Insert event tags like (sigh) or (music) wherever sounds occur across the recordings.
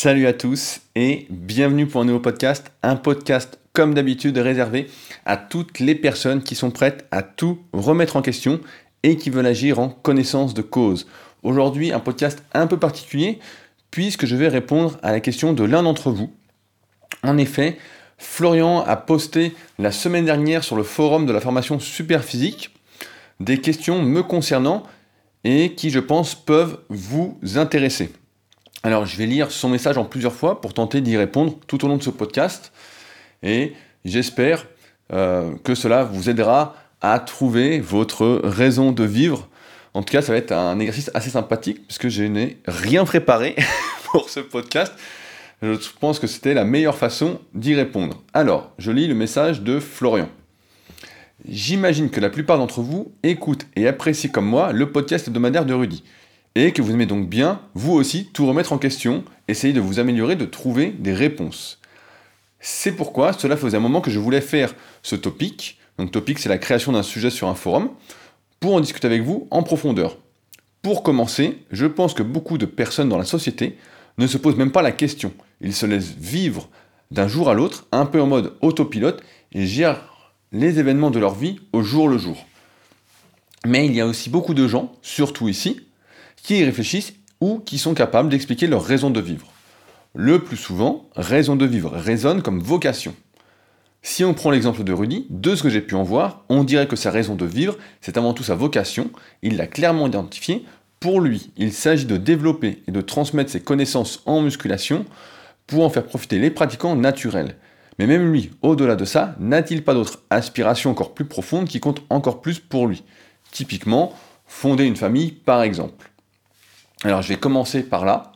Salut à tous et bienvenue pour un nouveau podcast, un podcast comme d'habitude réservé à toutes les personnes qui sont prêtes à tout remettre en question et qui veulent agir en connaissance de cause. Aujourd'hui, un podcast un peu particulier puisque je vais répondre à la question de l'un d'entre vous. En effet, Florian a posté la semaine dernière sur le forum de la formation Super Physique des questions me concernant et qui, je pense, peuvent vous intéresser. Alors, je vais lire son message en plusieurs fois pour tenter d'y répondre tout au long de ce podcast. Et j'espère euh, que cela vous aidera à trouver votre raison de vivre. En tout cas, ça va être un exercice assez sympathique puisque je n'ai rien préparé (laughs) pour ce podcast. Je pense que c'était la meilleure façon d'y répondre. Alors, je lis le message de Florian. J'imagine que la plupart d'entre vous écoutent et apprécient comme moi le podcast hebdomadaire de Rudy. Et que vous aimez donc bien, vous aussi, tout remettre en question, essayer de vous améliorer, de trouver des réponses. C'est pourquoi cela faisait un moment que je voulais faire ce topic. Donc topic, c'est la création d'un sujet sur un forum, pour en discuter avec vous en profondeur. Pour commencer, je pense que beaucoup de personnes dans la société ne se posent même pas la question. Ils se laissent vivre d'un jour à l'autre, un peu en mode autopilote, et gèrent les événements de leur vie au jour le jour. Mais il y a aussi beaucoup de gens, surtout ici, qui y réfléchissent ou qui sont capables d'expliquer leur raison de vivre. Le plus souvent, raison de vivre résonne comme vocation. Si on prend l'exemple de Rudy, de ce que j'ai pu en voir, on dirait que sa raison de vivre, c'est avant tout sa vocation, il l'a clairement identifiée. Pour lui, il s'agit de développer et de transmettre ses connaissances en musculation pour en faire profiter les pratiquants naturels. Mais même lui, au-delà de ça, n'a-t-il pas d'autres aspirations encore plus profondes qui comptent encore plus pour lui? Typiquement, fonder une famille par exemple. Alors je vais commencer par là,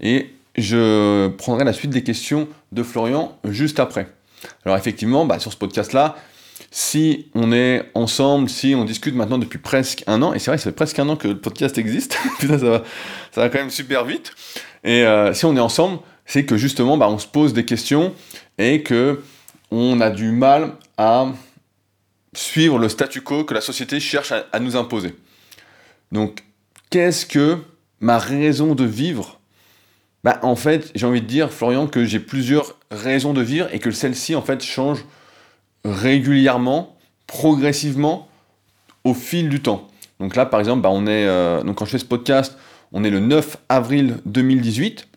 et je prendrai la suite des questions de Florian juste après. Alors effectivement, bah, sur ce podcast-là, si on est ensemble, si on discute maintenant depuis presque un an, et c'est vrai, ça fait presque un an que le podcast existe, (laughs) ça, va, quand même super vite, et euh, si on est ensemble, c'est que justement, bah, on se pose des questions et que on a du mal à suivre le statu quo que la société cherche à, nous imposer. Donc, qu'est-ce que ma raison de vivre bah, En fait, j'ai envie de dire, Florian, que j'ai plusieurs raisons de vivre et que celle-ci, en fait, change régulièrement, progressivement, au fil du temps. Donc là, par exemple, bah, on est, euh, donc quand je fais ce podcast, on est le 9 avril 2018.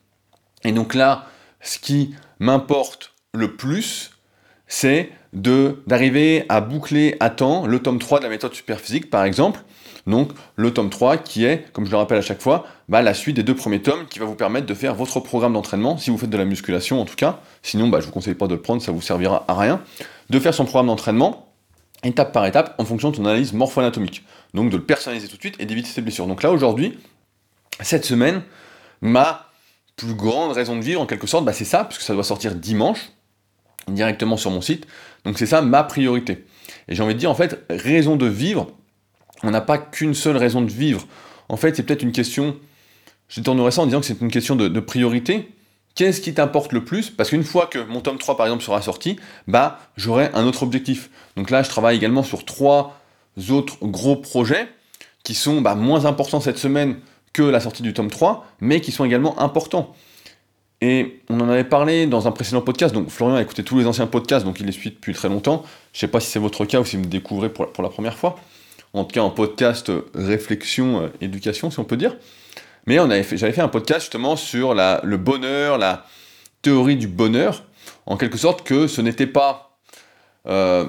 Et donc là, ce qui m'importe le plus, c'est de d'arriver à boucler à temps le tome 3 de la méthode superphysique, par exemple. Donc le tome 3 qui est, comme je le rappelle à chaque fois, bah, la suite des deux premiers tomes qui va vous permettre de faire votre programme d'entraînement, si vous faites de la musculation en tout cas. Sinon, bah, je ne vous conseille pas de le prendre, ça vous servira à rien. De faire son programme d'entraînement étape par étape en fonction de son analyse morpho-anatomique. Donc de le personnaliser tout de suite et d'éviter ses blessures. Donc là aujourd'hui, cette semaine, ma plus grande raison de vivre en quelque sorte, bah, c'est ça, puisque ça doit sortir dimanche directement sur mon site. Donc c'est ça ma priorité. Et j'ai envie de dire, en fait, raison de vivre, on n'a pas qu'une seule raison de vivre. En fait, c'est peut-être une question, je tournerai ça en disant que c'est une question de, priorité. Qu'est-ce qui t'importe le plus? Parce qu'une fois que mon tome 3, par exemple, sera sorti, bah, j'aurai un autre objectif. Donc là, je travaille également sur trois autres gros projets qui sont bah, moins importants cette semaine que la sortie du tome 3, mais qui sont également importants. Et avait parlé dans un précédent podcast, donc Florian a écouté tous les anciens podcasts, donc il les suit depuis très longtemps. Je ne sais pas si c'est votre cas ou si vous me découvrez pour, la première fois. En tout cas, en podcast euh, réflexion, euh, éducation, si on peut dire. Mais j'avais fait un podcast justement sur le bonheur, la théorie du bonheur, en quelque sorte que ce n'était pas euh,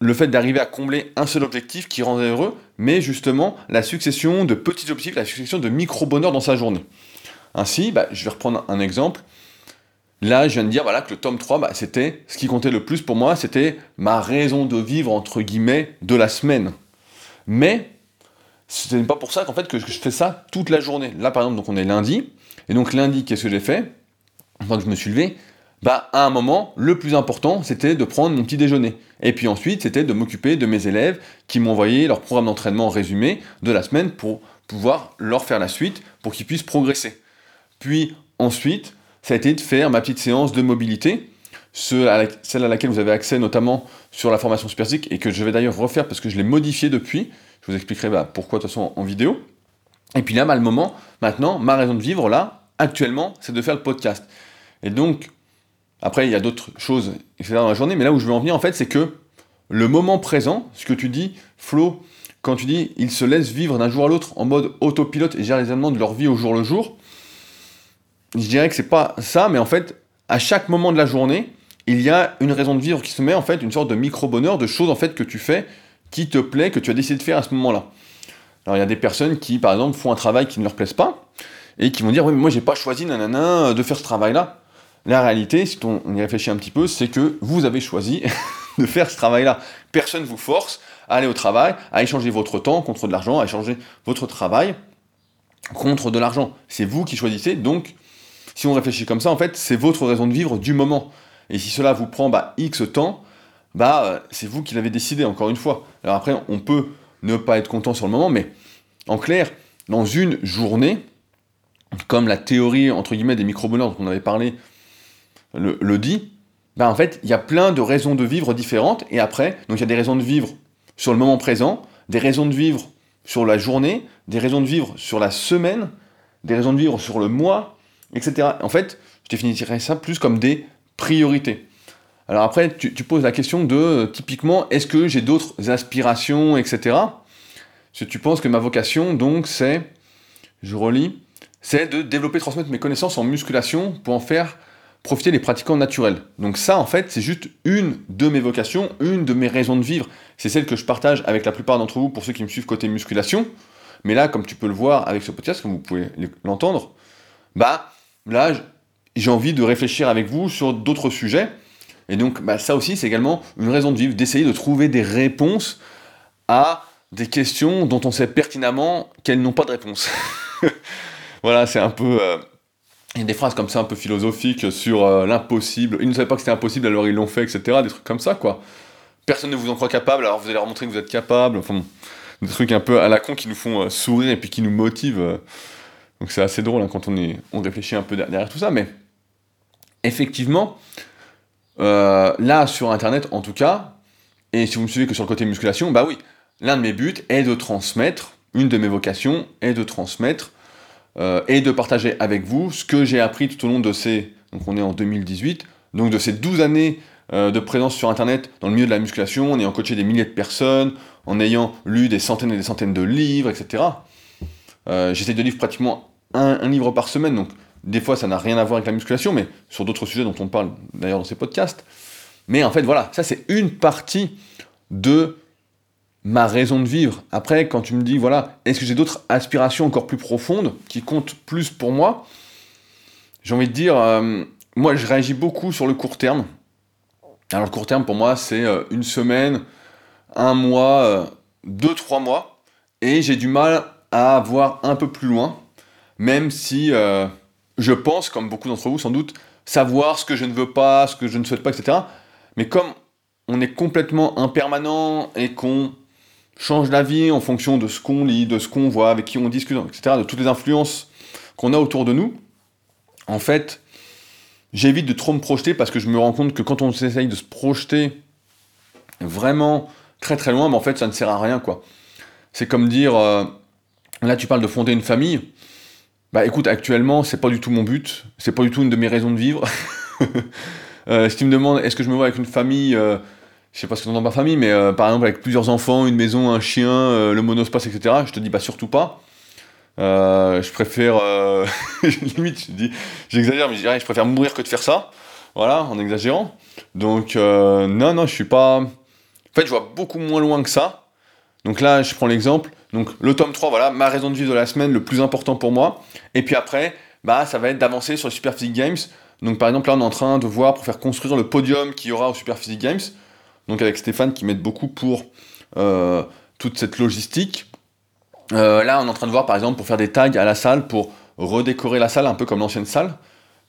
le fait d'arriver à combler un seul objectif qui rendait heureux, mais justement la succession de petits objectifs, la succession de micro-bonheurs dans sa journée. Ainsi, bah, je vais reprendre un exemple. Là, je viens de dire voilà, que le tome 3, bah, c'était ce qui comptait le plus pour moi, c'était ma raison de vivre, entre guillemets, de la semaine. Mais ce n'est pas pour ça qu'en fait que je fais ça toute la journée. Là, par exemple, donc on est lundi, et donc lundi, qu'est-ce que j'ai fait? Quand je me suis levé, bah, à un moment, le plus important, c'était de prendre mon petit déjeuner. Et puis ensuite, c'était de m'occuper de mes élèves qui envoyé leur programme d'entraînement résumé de la semaine pour pouvoir leur faire la suite, pour qu'ils puissent progresser. Puis ensuite, ça a été de faire ma petite séance de mobilité, celle à laquelle vous avez accès notamment sur la formation Superphysique et que je vais d'ailleurs refaire parce que je l'ai modifié depuis. Je vous expliquerai bah, pourquoi de toute façon en vidéo. Et puis là, bah, le moment, maintenant, ma raison de vivre, là, actuellement, c'est de faire le podcast. Et donc, après, il y a d'autres choses, etc. dans la journée, mais là où je veux en venir, en fait, c'est que le moment présent, ce que tu dis, Flo, quand tu dis ils se laissent vivre d'un jour à l'autre en mode autopilote et gèrent les événements de leur vie au jour le jour, je dirais que c'est pas ça, mais en fait, à chaque moment de la journée, il y a une raison de vivre qui se met, en fait, une sorte de micro-bonheur, de choses, en fait, que tu fais, qui te plaît, que tu as décidé de faire à ce moment-là. Alors, il y a des personnes qui, par exemple, font un travail qui ne leur plaise pas, et qui vont dire, oui, mais moi, j'ai pas choisi, nanana, de faire ce travail-là. La réalité, si on y réfléchit un petit peu, c'est que vous avez choisi (laughs) de faire ce travail-là. Personne ne vous force à aller au travail, à échanger votre temps contre de l'argent, à échanger votre travail contre de l'argent. C'est vous qui choisissez, donc si on réfléchit comme ça, en fait, c'est votre raison de vivre du moment. Et si cela vous prend bah, X temps, bah, euh, c'est vous qui l'avez décidé, encore une fois. Alors après, on peut ne pas être content sur le moment, mais en clair, dans une journée, comme la théorie, entre guillemets, des micro-bonheurs dont on avait parlé le, dit, bah, en fait, il y a plein de raisons de vivre différentes, et après, donc il y a des raisons de vivre sur le moment présent, des raisons de vivre sur la journée, des raisons de vivre sur la semaine, des raisons de vivre sur le mois, etc. En fait, je définirais ça plus comme des priorités. Alors après, tu, poses la question de, typiquement, est-ce que j'ai d'autres aspirations, etc. Si tu penses que ma vocation, donc, c'est, je relis, c'est de développer, transmettre mes connaissances en musculation pour en faire profiter les pratiquants naturels. Donc ça, en fait, c'est juste une de mes vocations, une de mes raisons de vivre. C'est celle que je partage avec la plupart d'entre vous pour ceux qui me suivent côté musculation. Mais là, comme tu peux le voir avec ce podcast, comme vous pouvez l'entendre, bah là, j'ai envie de réfléchir avec vous sur d'autres sujets. Et donc, bah, ça aussi, c'est également une raison de vivre, d'essayer de trouver des réponses à des questions dont on sait pertinemment qu'elles n'ont pas de réponse. (laughs) voilà, c'est un peu... Euh, il y a des phrases comme ça un peu philosophiques sur euh, l'impossible. Ils ne savaient pas que c'était impossible, alors ils l'ont fait, etc. Des trucs comme ça, quoi. Personne ne vous en croit capable, alors vous allez leur montrer que vous êtes capable. Enfin, des trucs un peu à la con qui nous font euh, sourire et puis qui nous motivent. Euh. Donc c'est assez drôle hein, quand on, réfléchit un peu derrière tout ça. Mais effectivement, là sur Internet en tout cas, et si vous me suivez que sur le côté musculation, bah oui, l'un de mes buts est de transmettre, une de mes vocations est de transmettre euh, et de partager avec vous ce que j'ai appris tout au long de ces, donc on est en 2018, donc de ces 12 années euh, de présence sur Internet dans le milieu de la musculation, en ayant coaché des milliers de personnes, en ayant lu des centaines et des centaines de livres, etc. Euh, J'essaie de lire pratiquement un, livre par semaine, donc des fois ça n'a rien à voir avec la musculation, mais sur d'autres sujets dont on parle d'ailleurs dans ces podcasts. Mais en fait voilà, ça c'est une partie de ma raison de vivre. Après, quand tu me dis, voilà, est-ce que j'ai d'autres aspirations encore plus profondes qui comptent plus pour moi J'ai envie de dire, euh, moi, je réagis beaucoup sur le court terme. Alors, le court terme, pour moi, c'est euh, une semaine, un mois, deux, trois mois. Et j'ai du mal à voir un peu plus loin, même si je pense, comme beaucoup d'entre vous sans doute, savoir ce que je ne veux pas, ce que je ne souhaite pas, etc. Mais comme on est complètement impermanent et qu'on change d'avis en fonction de ce qu'on lit, de ce qu'on voit, avec qui on discute, etc., de toutes les influences qu'on a autour de nous, en fait, j'évite de trop me projeter parce que je me rends compte que quand on essaye de se projeter vraiment très très loin, ben en fait, ça ne sert à rien. C'est comme dire, euh, là, tu parles de fonder une famille. Bah écoute, actuellement, c'est pas du tout mon but, c'est pas du tout une de mes raisons de vivre. (laughs) euh, si tu me demandes, est-ce que je me vois avec une famille euh, je sais pas ce que dans ma famille, mais euh, par exemple avec plusieurs enfants, une maison, un chien, euh, le monospace, etc. Je te dis pas surtout pas. Je préfère, (laughs) limite, je j'exagère, mais je dirais, je préfère mourir que de faire ça. Voilà, en exagérant. Donc non, non, je suis pas. En fait, je vois beaucoup moins loin que ça. Donc là, je prends l'exemple. Donc le tome 3, voilà, ma raison de vivre de la semaine, le plus important pour moi. Et puis après, bah, ça va être d'avancer sur les Super Physique Games. Donc par exemple, là, on est en train de voir pour faire construire le podium qu'il y aura au Super Physique Games donc avec Stéphane qui m'aide beaucoup pour euh, toute cette logistique. Euh, là, on est en train de voir par exemple pour faire des tags à la salle, pour redécorer la salle un peu comme l'ancienne salle.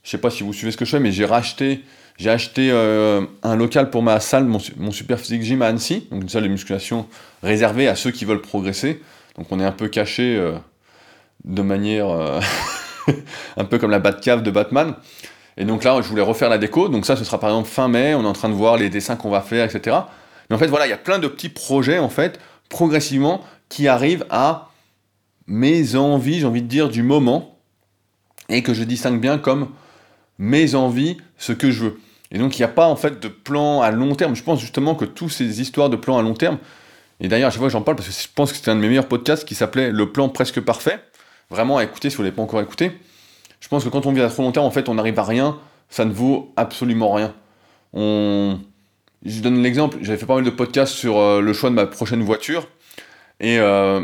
Je sais pas si vous suivez ce que je fais, mais j'ai racheté, acheté euh, un local pour ma salle, mon, Super Physique Gym à Annecy, donc une salle de musculation réservée à ceux qui veulent progresser. Donc on est un peu caché de manière (laughs) un peu comme la Batcave de Batman. Et donc là, je voulais refaire la déco. Donc ça, ce sera par exemple fin mai. On est en train de voir les dessins qu'on va faire, etc. Mais en fait, voilà, il y a plein de petits projets, en fait, progressivement, qui arrivent à mes envies, j'ai envie de dire, du moment. et que je distingue bien comme mes envies, ce que je veux. Et donc il n'y a pas en fait de plan à long terme. Je pense justement que toutes ces histoires de plans à long terme, et d'ailleurs à chaque fois j'en parle parce que je pense que c'était un de mes meilleurs podcasts qui s'appelait Le plan presque parfait. Vraiment à écouter si vous ne l'avez pas encore écouté. Je pense que quand on vit à trop long terme, en fait on n'arrive à rien, ça ne vaut absolument rien. On... Je donne l'exemple, j'avais fait pas mal de podcasts sur euh, le choix de ma prochaine voiture. Et euh,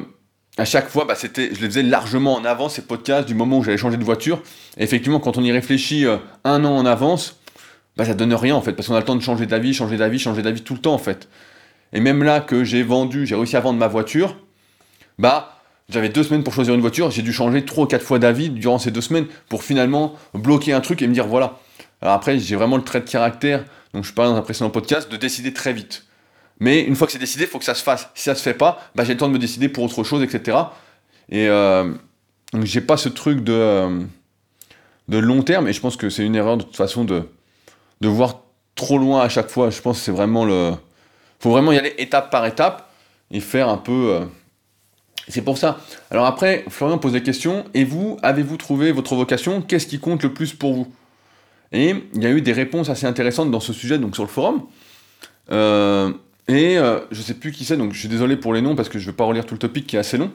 à chaque fois, bah, c'était, je les faisais largement en avance, ces podcasts, du moment où j'allais changer de voiture. Et effectivement, quand on y réfléchit euh, un an en avance, bah, ça donne rien en fait, parce qu'on a le temps de changer d'avis, changer d'avis, changer d'avis tout le temps en fait. Et même là que j'ai vendu, j'ai réussi à vendre ma voiture, bah j'avais deux semaines pour choisir une voiture, j'ai dû changer trois ou quatre fois d'avis durant ces deux semaines pour finalement bloquer un truc et me dire voilà. Alors après, j'ai vraiment le trait de caractère, donc je parlais dans un précédent podcast, de décider très vite. Mais une fois que c'est décidé, il faut que ça se fasse. Si ça se fait pas, bah, j'ai le temps de me décider pour autre chose, etc. Et euh, donc j'ai pas ce truc de, euh, de long terme, et je pense que c'est une erreur de toute façon de, de voir trop loin à chaque fois. Je pense que c'est vraiment le. Faut vraiment y aller étape par étape et faire un peu. Euh, c'est pour ça. Alors après, Florian pose des questions. Et vous, avez-vous trouvé votre vocation? Qu'est-ce qui compte le plus pour vous? Et il y a eu des réponses assez intéressantes dans ce sujet, donc sur le forum. Euh, et euh, je sais plus qui c'est, donc je suis désolé pour les noms parce que je ne vais pas relire tout le topic qui est assez long.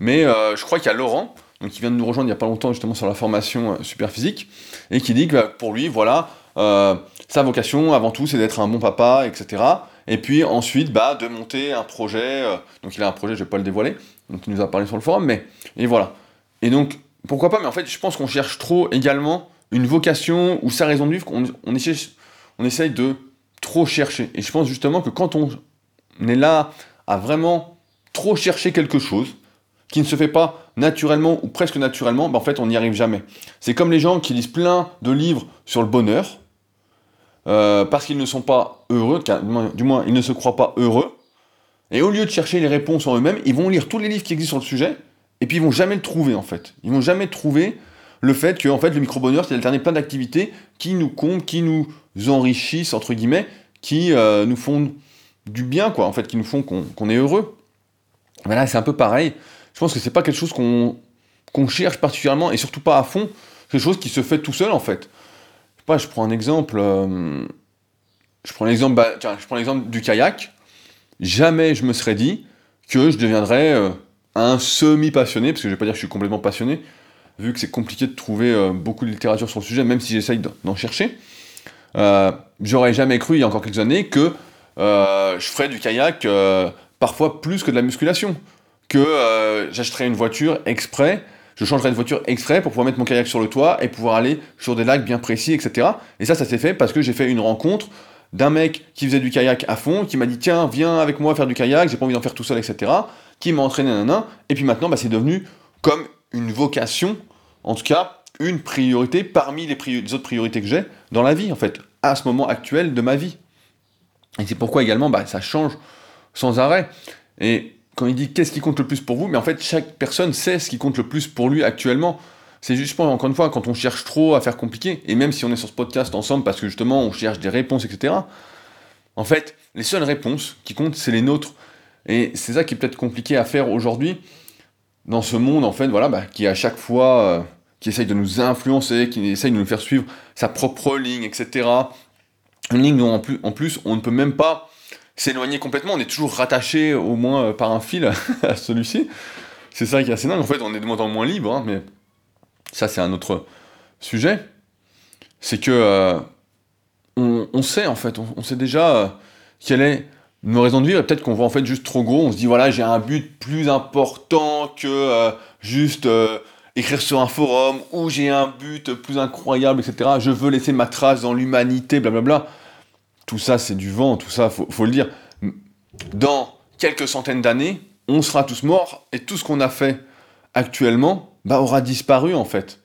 Mais je crois qu'il y a Laurent, qui vient de nous rejoindre il n'y a pas longtemps justement sur la formation super physique, et qui dit que bah, pour lui, voilà, euh, sa vocation, avant tout, c'est d'être un bon papa, etc. Et puis ensuite, bah, de monter un projet. Euh, donc il a un projet, je vais pas le dévoiler. Donc il nous a parlé sur le forum, mais et voilà. Et donc pourquoi pas Mais en fait, je pense qu'on cherche trop également une vocation ou sa raison de vivre. on, essaye, on essaye de trop chercher. Et je pense justement que quand on est là à vraiment trop chercher quelque chose, qui ne se fait pas naturellement ou presque naturellement, bah en fait on n'y arrive jamais. C'est comme les gens qui lisent plein de livres sur le bonheur, euh, parce qu'ils ne sont pas heureux, du moins ils ne se croient pas heureux, et au lieu de chercher les réponses en eux-mêmes, ils vont lire tous les livres qui existent sur le sujet, et puis ils vont jamais le trouver en fait. Ils vont jamais trouver le fait que en fait le micro-bonheur c'est d'alterner plein d'activités qui nous comptent, qui nous enrichissent, entre guillemets, qui euh, nous font du bien, quoi, en fait, qui nous font qu'on est heureux. Ben là c'est un peu pareil. Je pense que c'est pas quelque chose qu'on cherche particulièrement, et surtout pas à fond, c'est quelque chose qui se fait tout seul en fait je prends un exemple. Euh, je prends l'exemple, bah, je prends l'exemple du kayak. Jamais je me serais dit que je deviendrais euh, un semi-passionné, parce que je vais pas dire que je suis complètement passionné, vu que c'est compliqué de trouver euh, beaucoup de littérature sur le sujet, même si j'essaye d'en chercher. J'aurais jamais cru il y a encore quelques années que je ferais du kayak parfois plus que de la musculation, que j'achèterais une voiture exprès je changerai de voiture exprès pour pouvoir mettre mon kayak sur le toit et pouvoir aller sur des lacs bien précis, etc. Et ça, ça s'est fait parce que j'ai fait une rencontre d'un mec qui faisait du kayak à fond, qui m'a dit tiens, viens avec moi faire du kayak, j'ai pas envie d'en faire tout seul, etc. Qui m'a entraîné, nanana. Et puis maintenant, bah, c'est devenu comme une vocation, en tout cas, une priorité parmi les, autres priorités que j'ai dans la vie, en fait, à ce moment actuel de ma vie. Et c'est pourquoi également, bah, ça change sans arrêt. Et quand il dit qu'est-ce qui compte le plus pour vous, mais en fait, chaque personne sait ce qui compte le plus pour lui actuellement. C'est juste, encore une fois, quand on cherche trop à faire compliqué, et même si on est sur ce podcast ensemble parce que justement on cherche des réponses, etc., en fait, les seules réponses qui comptent, c'est les nôtres. Et c'est ça qui est peut-être compliqué à faire aujourd'hui, dans ce monde, en fait, voilà, bah, qui à chaque fois, euh, qui essaye de nous influencer, qui essaye de nous faire suivre sa propre ligne, etc. Une ligne dont en plus, en plus on ne peut même pas s'éloigner complètement, on est toujours rattaché au moins euh, par un fil (laughs) à celui-ci. C'est ça qui est assez dingue. En fait, on est de moins en moins libre, hein, mais ça, c'est un autre sujet. C'est que euh, on, sait, en fait, on, sait déjà euh, quelle est nos raisons de vivre, peut-être qu'on voit en fait juste trop gros. On se dit, voilà, j'ai un but plus important que juste écrire sur un forum, ou j'ai un but plus incroyable, etc. Je veux laisser ma trace dans l'humanité, blablabla tout ça c'est du vent, tout ça, faut, faut le dire. Dans quelques centaines d'années, on sera tous morts et tout ce qu'on a fait actuellement bah, aura disparu en fait.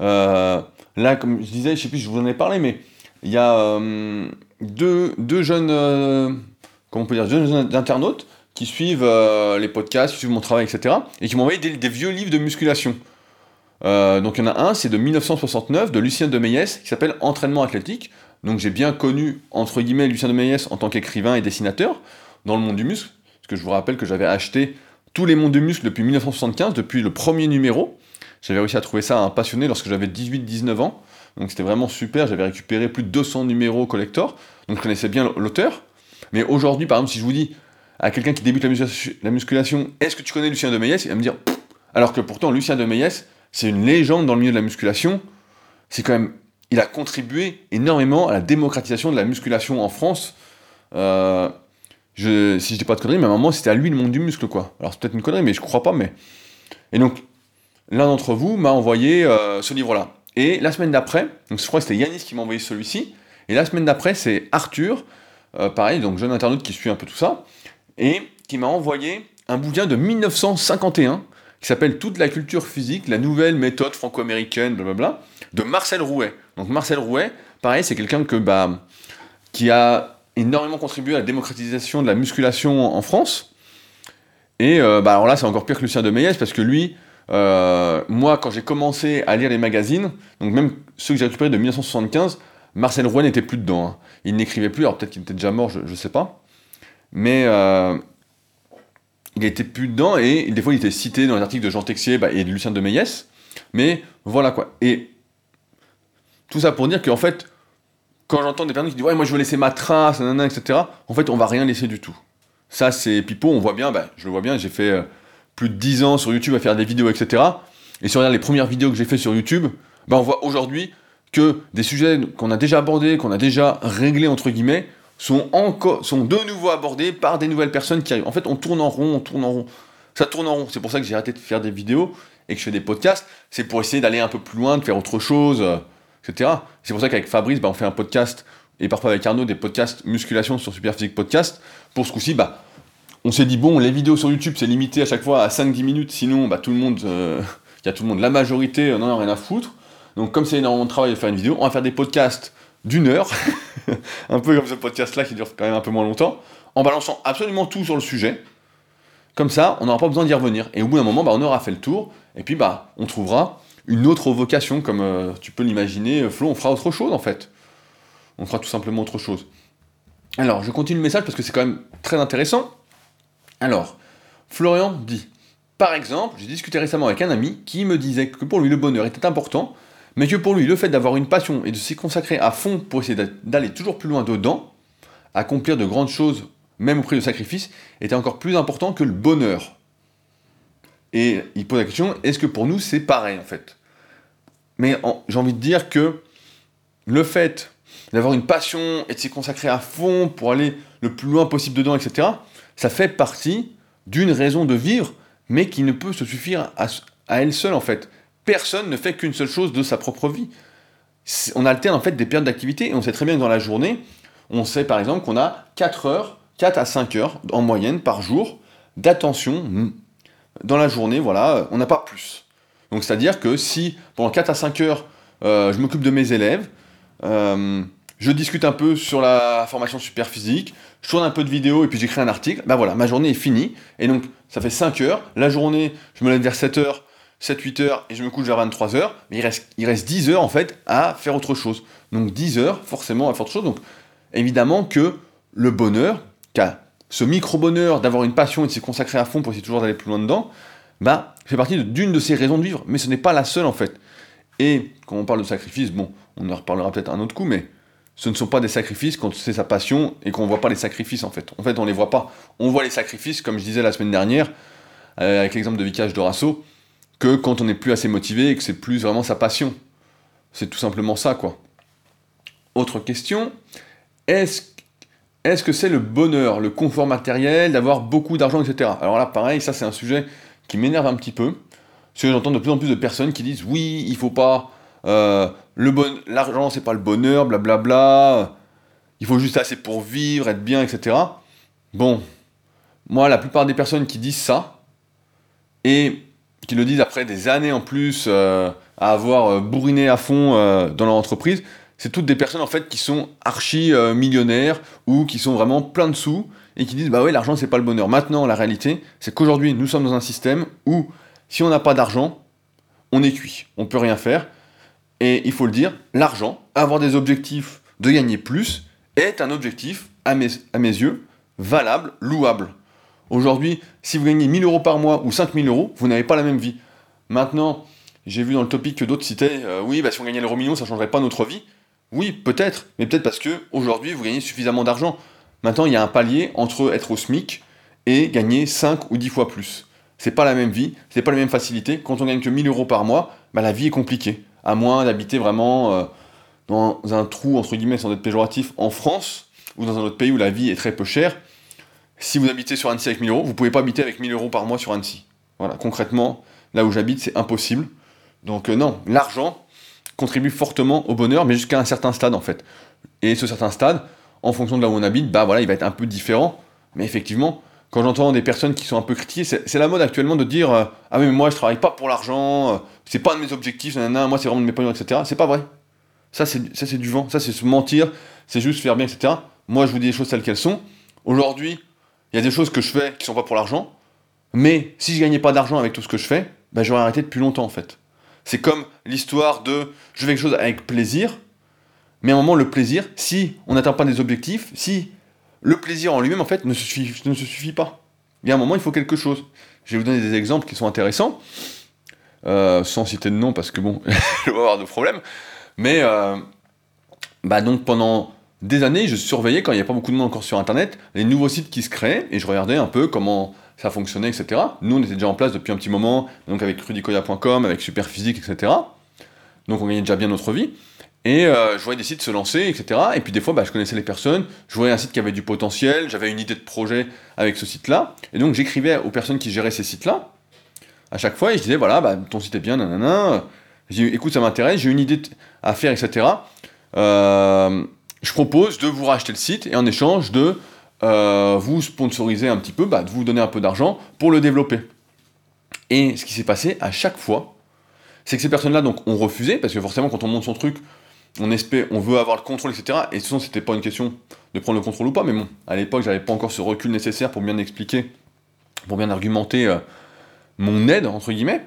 Euh, là, comme je disais, je sais plus, je vous en ai parlé, mais il y a euh, deux, jeunes, euh, comment jeunes internautes qui suivent les podcasts, qui suivent mon travail, etc. et qui m'ont envoyé des, vieux livres de musculation. donc il y en a un, c'est de 1969 de Lucien de qui s'appelle Entraînement athlétique. Donc j'ai bien connu, entre guillemets, Lucien de Meyès en tant qu'écrivain et dessinateur dans le monde du muscle, parce que je vous rappelle que j'avais acheté tous les mondes du muscle depuis 1975, depuis le premier numéro, J'avais réussi à trouver ça un passionné lorsque j'avais 18-19 ans. Donc c'était vraiment super, j'avais récupéré plus de 200 numéros collector, donc je connaissais bien l'auteur. Mais aujourd'hui, par exemple, si je vous dis à quelqu'un qui débute la musculation, est-ce que tu connais Lucien de Meyès Il va me dire, alors que pourtant Lucien de Meyès, c'est une légende dans le milieu de la musculation. C'est quand même, il a contribué énormément à la démocratisation de la musculation en France. Euh, je, si je dis pas de conneries, mais à un moment c'était à lui le monde du muscle, quoi. Alors c'est peut-être une connerie, mais je crois pas, mais. Et donc, l'un d'entre vous m'a envoyé euh, ce livre-là. Et la semaine d'après, donc je crois que c'était Yanis qui m'a envoyé celui-ci, et la semaine d'après, c'est Arthur, euh, pareil, donc jeune internaute qui suit un peu tout ça, et qui m'a envoyé un bouquin de 1951 qui s'appelle Toute la culture physique, la nouvelle méthode franco-américaine, blablabla, de Marcel Rouet. Donc Marcel Rouet, pareil, c'est quelqu'un que bah, qui a énormément contribué à la démocratisation de la musculation en France. Et euh, bah, alors là, c'est encore pire que Lucien de Meyès, parce que lui, euh, moi, quand j'ai commencé à lire les magazines, donc même ceux que j'ai récupérés de 1975, Marcel Rouet n'était plus dedans. Hein. Il n'écrivait plus, alors peut-être qu'il était déjà mort, je ne sais pas. Mais euh, il était plus dedans, et des fois il était cité dans les articles de Jean Texier bah, et de Lucien de Meyès. Mais voilà quoi. Et tout ça pour dire qu'en fait, quand j'entends des personnes qui disent Ouais, moi je veux laisser ma trace, etc., en fait, on va rien laisser du tout. Ça, c'est pipeau, on voit bien, bah, je le vois bien, j'ai fait euh, plus de 10 ans sur YouTube à faire des vidéos, etc. Et si on regarde les premières vidéos que j'ai fait sur YouTube, bah, on voit aujourd'hui que des sujets qu'on a déjà abordés, qu'on a déjà réglés, entre guillemets, sont, encore, sont de nouveau abordés par des nouvelles personnes qui arrivent. En fait, on tourne en rond, on tourne en rond. Ça tourne en rond. C'est pour ça que j'ai arrêté de faire des vidéos et que je fais des podcasts. C'est pour essayer d'aller un peu plus loin, de faire autre chose, C'est pour ça qu'avec Fabrice, bah, on fait un podcast et parfois avec Arnaud des podcasts musculation sur Superphysique Podcast. Pour ce coup-ci, bah, on s'est dit, bon, les vidéos sur YouTube, c'est limité à chaque fois à 5-10 minutes, sinon, bah, tout le monde, euh, (laughs) il y a tout le monde, la majorité, n'en a rien à foutre. Donc, comme c'est énormément de travail de faire une vidéo, on va faire des podcasts d'une heure, (laughs) un peu comme ce podcast-là qui dure quand même un peu moins longtemps, en balançant absolument tout sur le sujet. Comme ça, on n'aura pas besoin d'y revenir. Et au bout d'un moment, on aura fait le tour, et puis bah, on trouvera une autre vocation, comme euh, tu peux l'imaginer, Flo, on fera autre chose en fait. On fera tout simplement autre chose. Alors, je continue le message parce que c'est quand même très intéressant. Alors, Florian dit, par exemple, j'ai discuté récemment avec un ami qui me disait que pour lui le bonheur était important, mais que pour lui le fait d'avoir une passion et de s'y consacrer à fond pour essayer d'aller toujours plus loin dedans, accomplir de grandes choses, même au prix de sacrifice, était encore plus important que le bonheur. Et il pose la question, est-ce que pour nous c'est pareil en fait? Mais j'ai envie de dire que le fait d'avoir une passion et de s'y consacrer à fond pour aller le plus loin possible dedans, etc., ça fait partie d'une raison de vivre, mais qui ne peut se suffire à, elle seule en fait. Personne ne fait qu'une seule chose de sa propre vie. On alterne en fait des périodes d'activité et on sait très bien que dans la journée, on sait par exemple qu'on a 4 heures, 4 à 5 heures en moyenne par jour d'attention dans la journée, voilà, on n'a pas plus. Donc c'est-à-dire que si pendant 4 à 5 heures, euh, je m'occupe de mes élèves, euh, je discute un peu sur la formation super physique, je tourne un peu de vidéo et puis j'écris un article, ben voilà, ma journée est finie. Et donc, ça fait 5 heures. La journée, je me lève vers 7 heures, 7-8 heures et je me couche vers 23 heures. Mais il reste, il reste 10 heures en fait à faire autre chose. Donc 10 heures forcément à faire autre chose. Donc évidemment que le bonheur, ce micro-bonheur d'avoir une passion et de s'y consacrer à fond pour essayer toujours d'aller plus loin dedans, bah, fait partie d'une de, ces raisons de vivre. Mais ce n'est pas la seule en fait. Et quand on parle de sacrifice, bon, on en reparlera peut-être un autre coup, mais ce ne sont pas des sacrifices quand c'est sa passion et qu'on ne voit pas les sacrifices en fait. En fait, on ne les voit pas. On voit les sacrifices, comme je disais la semaine dernière, euh, avec l'exemple de Vicage Dorasso, que quand on n'est plus assez motivé et que c'est plus vraiment sa passion. C'est tout simplement ça, quoi. Autre question, est-ce est que c'est le bonheur, le confort matériel, d'avoir beaucoup d'argent, etc. Alors là, pareil, ça c'est un sujet qui m'énerve un petit peu, parce que j'entends de plus en plus de personnes qui disent oui, il faut pas euh, le bon, l'argent c'est pas le bonheur, blablabla. Il faut juste assez pour vivre, être bien, etc. Bon, moi la plupart des personnes qui disent ça et qui le disent après des années en plus euh, à avoir euh, bourriné à fond dans leur entreprise, c'est toutes des personnes en fait qui sont archi millionnaires ou qui sont vraiment plein de sous et qui disent bah ouais l'argent c'est pas le bonheur. Maintenant la réalité c'est qu'aujourd'hui nous sommes dans un système où si on n'a pas d'argent on est cuit, on peut rien faire et il faut le dire, l'argent, avoir des objectifs de gagner plus, est un objectif, à mes, à mes yeux, valable, louable. Aujourd'hui, si vous gagnez 1000 euros par mois ou 5000 euros, vous n'avez pas la même vie. Maintenant, j'ai vu dans le topic que d'autres citaient, euh, oui, bah, si on gagnait l'euro million, ça changerait pas notre vie. Oui, peut-être, mais peut-être parce que aujourd'hui vous gagnez suffisamment d'argent. Maintenant, il y a un palier entre être au SMIC et gagner 5 ou 10 fois plus. C'est pas la même vie, c'est pas la même facilité. Quand on gagne que 1000 euros par mois, bah, la vie est compliquée. À moins d'habiter vraiment euh, dans un trou, entre guillemets, sans être péjoratif, en France, ou dans un autre pays où la vie est très peu chère. Si vous habitez sur Annecy avec 1000 euros, vous pouvez pas habiter avec 1000 euros par mois sur Annecy. Voilà, concrètement, là où j'habite, c'est impossible. Donc euh, non, l'argent contribue fortement au bonheur, mais jusqu'à un certain stade en fait. Et ce certain stade, en fonction de là où on habite, bah voilà, il va être un peu différent. Mais effectivement, quand j'entends des personnes qui sont un peu critiquées, c'est la mode actuellement de dire euh, Ah mais moi je travaille pas pour l'argent, euh, c'est pas un de mes objectifs, moi c'est vraiment de mes pognon, etc. C'est pas vrai. Ça c'est du vent, ça c'est se mentir, c'est juste faire bien, etc. Moi je vous dis les choses telles qu'elles sont. Aujourd'hui, il y a des choses que je fais qui sont pas pour l'argent, mais si je gagnais pas d'argent avec tout ce que je fais, bah, j'aurais arrêté depuis longtemps en fait. C'est comme l'histoire de je fais quelque chose avec plaisir, mais à un moment, le plaisir, si on n'atteint pas des objectifs, si le plaisir en lui-même, en fait, ne se, suffit, pas. Il y a un moment, il faut quelque chose. Je vais vous donner des exemples qui sont intéressants, euh, sans citer de nom, parce que bon, (laughs) je vais avoir de problèmes. Mais, euh, bah donc, pendant des années, je surveillais, quand il n'y a pas beaucoup de monde encore sur Internet, les nouveaux sites qui se créaient, et je regardais un peu comment ça fonctionnait, etc. Nous, on était déjà en place depuis un petit moment, donc avec rudicoya.com, avec Superphysique, etc. Donc on gagnait déjà bien notre vie. Et euh, je voyais des sites se lancer, etc. Et puis des fois, bah, je connaissais les personnes, je voyais un site qui avait du potentiel, j'avais une idée de projet avec ce site-là. Et donc j'écrivais aux personnes qui géraient ces sites-là, à chaque fois, et je disais, voilà, bah, ton site est bien, nanana. Dis, écoute, ça m'intéresse, j'ai une idée à faire, etc. Euh, je propose de vous racheter le site, et en échange de euh, vous sponsoriser un petit peu, bah, de vous donner un peu d'argent pour le développer. Et ce qui s'est passé à chaque fois, c'est que ces personnes-là donc ont refusé, parce que forcément quand on monte son truc, on espère, on veut avoir le contrôle, etc. Et sinon, c'était pas une question de prendre le contrôle ou pas, mais bon, à l'époque, j'avais pas encore ce recul nécessaire pour bien expliquer, pour bien argumenter euh, mon aide, entre guillemets.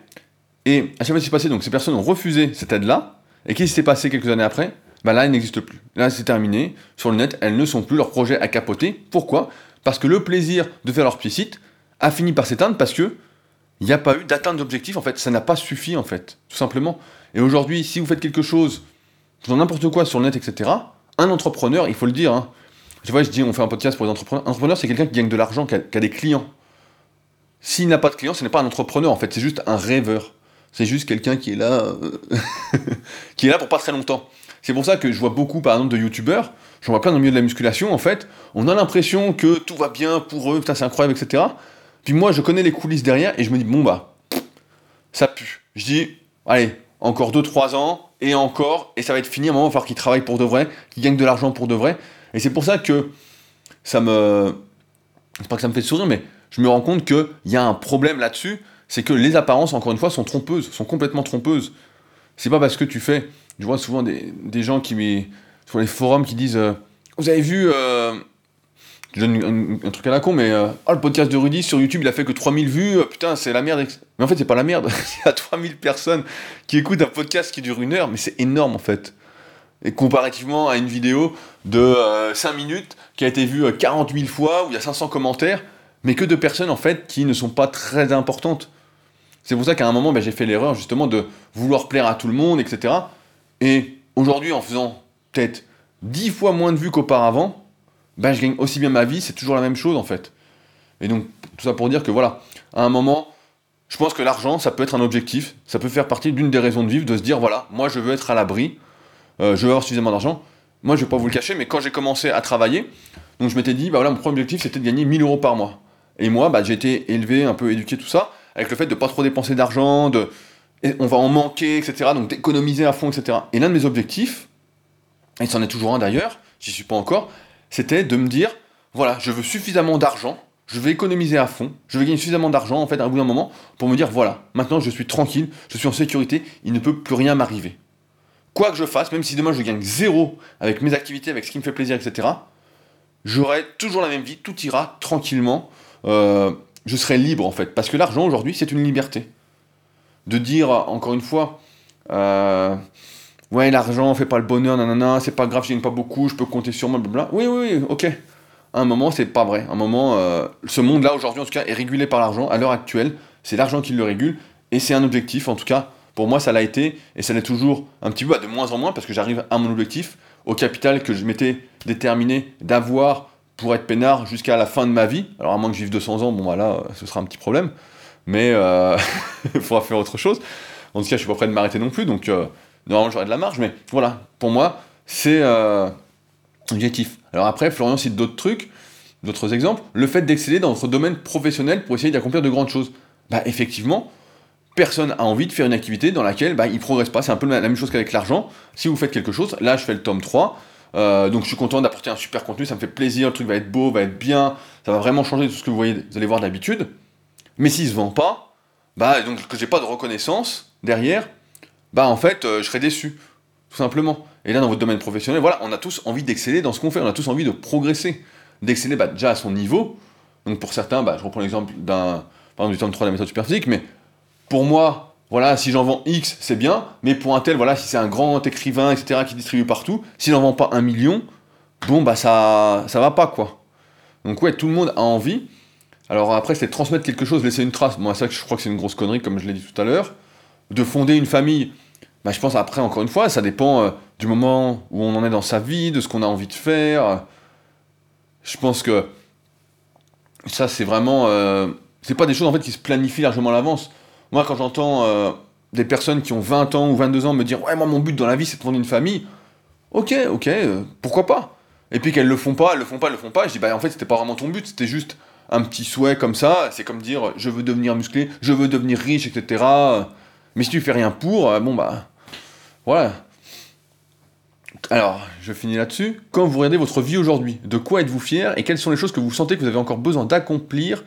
Et à chaque fois, ce qui s'est passé, donc ces personnes ont refusé cette aide-là, et qu'est-ce qui s'est passé quelques années après? Bah là, elle n'existe plus. Là, c'est terminé. Sur le net, elles ne sont plus. Leur projet à capoter. Pourquoi? Parce que le plaisir de faire leur petit a fini par s'éteindre parce que il n'y a pas eu d'atteinte d'objectif. En fait, ça n'a pas suffi, en fait, tout simplement. Et aujourd'hui, si vous faites quelque chose dans n'importe quoi sur le net, etc., un entrepreneur, il faut le dire, hein, tu vois, je dis, on fait un podcast pour les entrepreneurs. Un entrepreneur, c'est quelqu'un qui gagne de l'argent, qui, a, des clients. S'il n'a pas de clients, ce n'est pas un entrepreneur, en fait, c'est juste un rêveur. C'est juste quelqu'un qui est là, euh, (laughs) qui est là pour pas très longtemps. C'est pour ça que je vois beaucoup, par exemple, de youtubeurs, j'en vois plein dans le milieu de la musculation, en fait, on a l'impression que tout va bien pour eux, putain, c'est incroyable, etc. Puis moi, je connais les coulisses derrière, et je me dis, bon, bah, ça pue. Je dis, allez, encore 2-3 ans, et encore, et ça va être fini, à un moment, il va falloir qu'ils travaillent pour de vrai, qu'ils gagnent de l'argent pour de vrai. Et c'est pour ça que ça me... C'est pas que ça me fait sourire, mais je me rends compte qu'il y a un problème là-dessus, c'est que les apparences, encore une fois, sont trompeuses, sont complètement trompeuses. C'est pas parce que tu fais... Je vois souvent des, gens qui... Sur les forums qui disent... Euh, vous avez vu... Euh, je donne un, truc à la con, mais euh, oh, le podcast de Rudy sur YouTube, il a fait que 3000 vues, euh, putain, c'est la merde. Mais en fait, c'est pas la merde. (laughs) il y a 3000 personnes qui écoutent un podcast qui dure une heure, mais c'est énorme en fait. Et comparativement à une vidéo de 5 euh, minutes qui a été vue 40 000 fois, où il y a 500 commentaires, mais que de personnes en fait qui ne sont pas très importantes. C'est pour ça qu'à un moment, ben, j'ai fait l'erreur justement de vouloir plaire à tout le monde, etc. Et aujourd'hui, en faisant peut-être 10 fois moins de vues qu'auparavant, ben, je gagne aussi bien ma vie, c'est toujours la même chose en fait. Et donc, tout ça pour dire que voilà, à un moment, je pense que l'argent, ça peut être un objectif, ça peut faire partie d'une des raisons de vivre, de se dire voilà, moi je veux être à l'abri, euh, je veux avoir suffisamment d'argent. Moi, je vais pas vous le cacher, mais quand j'ai commencé à travailler, donc je m'étais dit, bah voilà, mon premier objectif c'était de gagner 1000 euros par mois. Et moi, bah, j'ai été élevé, un peu éduqué, tout ça, avec le fait de pas trop dépenser d'argent, de on va en manquer, etc. Donc d'économiser à fond, etc. Et l'un de mes objectifs, et c'en est toujours un d'ailleurs, j'y suis pas encore, c'était de me dire, voilà, je veux suffisamment d'argent, je vais économiser à fond, je vais gagner suffisamment d'argent, en fait, à un bout d'un moment, pour me dire, voilà, maintenant je suis tranquille, je suis en sécurité, il ne peut plus rien m'arriver. Quoi que je fasse, même si demain je gagne zéro avec mes activités, avec ce qui me fait plaisir, etc., j'aurai toujours la même vie, tout ira tranquillement, euh, je serai libre en fait. Parce que l'argent aujourd'hui, c'est une liberté. De dire, encore une fois, euh, ouais, l'argent fait pas le bonheur, nanana, c'est pas grave, je gagne pas beaucoup, je peux compter sur moi, blablabla. Oui, oui, ok. À un moment, c'est pas vrai. À un moment, euh, ce monde-là, aujourd'hui, en tout cas, est régulé par l'argent. À l'heure actuelle, c'est l'argent qui le régule, et c'est un objectif, en tout cas, Pour moi, ça l'a été, et ça l'est toujours un petit peu, de moins en moins, parce que j'arrive à mon objectif, au capital que je m'étais déterminé d'avoir pour être peinard jusqu'à la fin de ma vie. Alors à moins que je vive 200 ans, bon bah, ce sera un petit problème. Mais euh, (laughs) il faudra faire autre chose. En tout cas, je suis pas prêt de m'arrêter non plus, donc euh, normalement j'aurai de la marge. Mais voilà, pour moi, c'est euh, objectif. Alors après, Florian cite d'autres trucs, d'autres exemples. Le fait d'exceller dans votre domaine professionnel pour essayer d'accomplir de grandes choses. Bah effectivement, personne a envie de faire une activité dans laquelle bah, il progresse pas. C'est un peu la même chose qu'avec l'argent. Si vous faites quelque chose, là je fais le tome 3, euh, donc je suis content d'apporter un super contenu, ça me fait plaisir, le truc va être beau, va être bien, ça va vraiment changer tout ce que vous voyez, vous allez voir d'habitude. Mais s'il se vend pas, bah donc que j'ai pas de reconnaissance derrière, bah en fait euh, je serais déçu, tout simplement. Et là dans votre domaine professionnel, voilà, on a tous envie d'exceller dans ce qu'on fait, on a tous envie de progresser, d'exceller bah, déjà à son niveau. Donc pour certains, bah, je reprends l'exemple d'un, par du tome 3 de la méthode superphysique, mais pour moi, voilà, si j'en vends X, c'est bien, mais pour un tel, voilà, si c'est un grand écrivain, etc., qui distribue partout, s'il n'en vend pas un million, bon, bah ça, ça va pas, quoi. Donc ouais, tout le monde a envie. Alors après, c'est transmettre quelque chose, laisser une trace. Moi, ça, je crois que c'est une grosse connerie, comme je l'ai dit tout à l'heure. De fonder une famille, bah, je pense après, encore une fois, ça dépend euh, du moment où on en est dans sa vie, de ce qu'on a envie de faire. Je pense que ça, c'est vraiment... Euh, c'est pas des choses, en fait, qui se planifient largement à l'avance. Moi, quand j'entends euh, des personnes qui ont 20 ans ou 22 ans me dire Ouais, moi, mon but dans la vie, c'est de fonder une famille, ok, ok, euh, pourquoi pas? Et puis qu'elles le font pas, elles le font pas, elles le font pas, je dis Bah, en fait, c'était pas vraiment ton but, c'était juste un petit souhait comme ça, c'est comme dire Je veux devenir musclé, je veux devenir riche, etc. Mais si tu fais rien pour, bon, bah, voilà. Alors, je finis là-dessus. Quand vous regardez votre vie aujourd'hui, de quoi êtes-vous fier? Et quelles sont les choses que vous sentez que vous avez encore besoin d'accomplir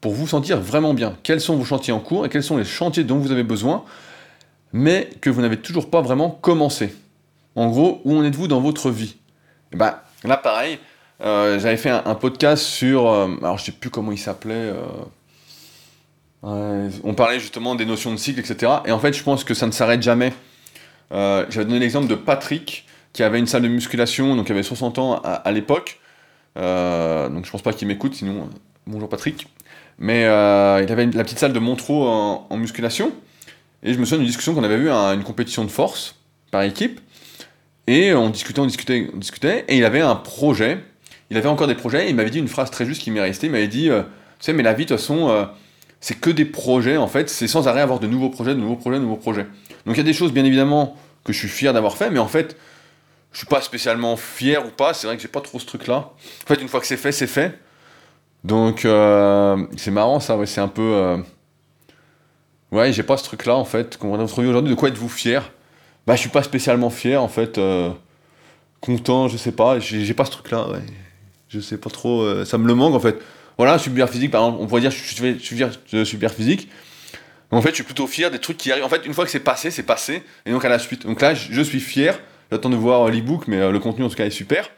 pour vous sentir vraiment bien? Quels sont vos chantiers en cours et quels sont les chantiers dont vous avez besoin, mais que vous n'avez toujours pas vraiment commencé? En gros, où en êtes-vous dans votre vie? Bah, Là, pareil, euh, j'avais fait un, podcast sur. Euh, alors, je sais plus comment il s'appelait. Euh, on parlait justement des notions de cycle, etc. Et en fait, je pense que ça ne s'arrête jamais. J'avais donné l'exemple de Patrick, qui avait une salle de musculation, donc il avait 60 ans à, l'époque. donc, je pense pas qu'il m'écoute, sinon, bonjour Patrick. Mais euh, il avait la petite salle de Montreux en, musculation. Et je me souviens d'une discussion qu'on avait vue à une compétition de force par équipe. Et on discutait, on discutait, on discutait. Et il avait un projet. Il avait encore des projets. Et il m'avait dit une phrase très juste qui m'est restée. Il m'avait dit euh, Tu sais, mais la vie, de toute façon, euh, c'est que des projets en fait. C'est sans arrêt avoir de nouveaux projets, de nouveaux projets, de nouveaux projets. Donc il y a des choses, bien évidemment, que je suis fier d'avoir fait. Mais en fait, je suis pas spécialement fier ou pas. C'est vrai que j'ai pas trop ce truc-là. En fait, une fois que c'est fait, c'est fait. Donc, euh, c'est marrant ça, ouais, c'est un peu. Euh, ouais, j'ai pas ce truc-là en fait. Qu'on va retrouver aujourd'hui, de quoi êtes-vous fier? Bah, je suis pas spécialement fier en fait. Euh, content, je sais pas, j'ai pas ce truc-là, ouais. Je sais pas trop, ça me le manque en fait. Voilà, super physique, par exemple, on pourrait dire je suis, super physique. En fait, je suis plutôt fier des trucs qui arrivent. En fait, une fois que c'est passé, c'est passé. Et donc à la suite. Donc là, je suis fier. J'attends de voir l'ebook, mais le contenu en tout cas est super.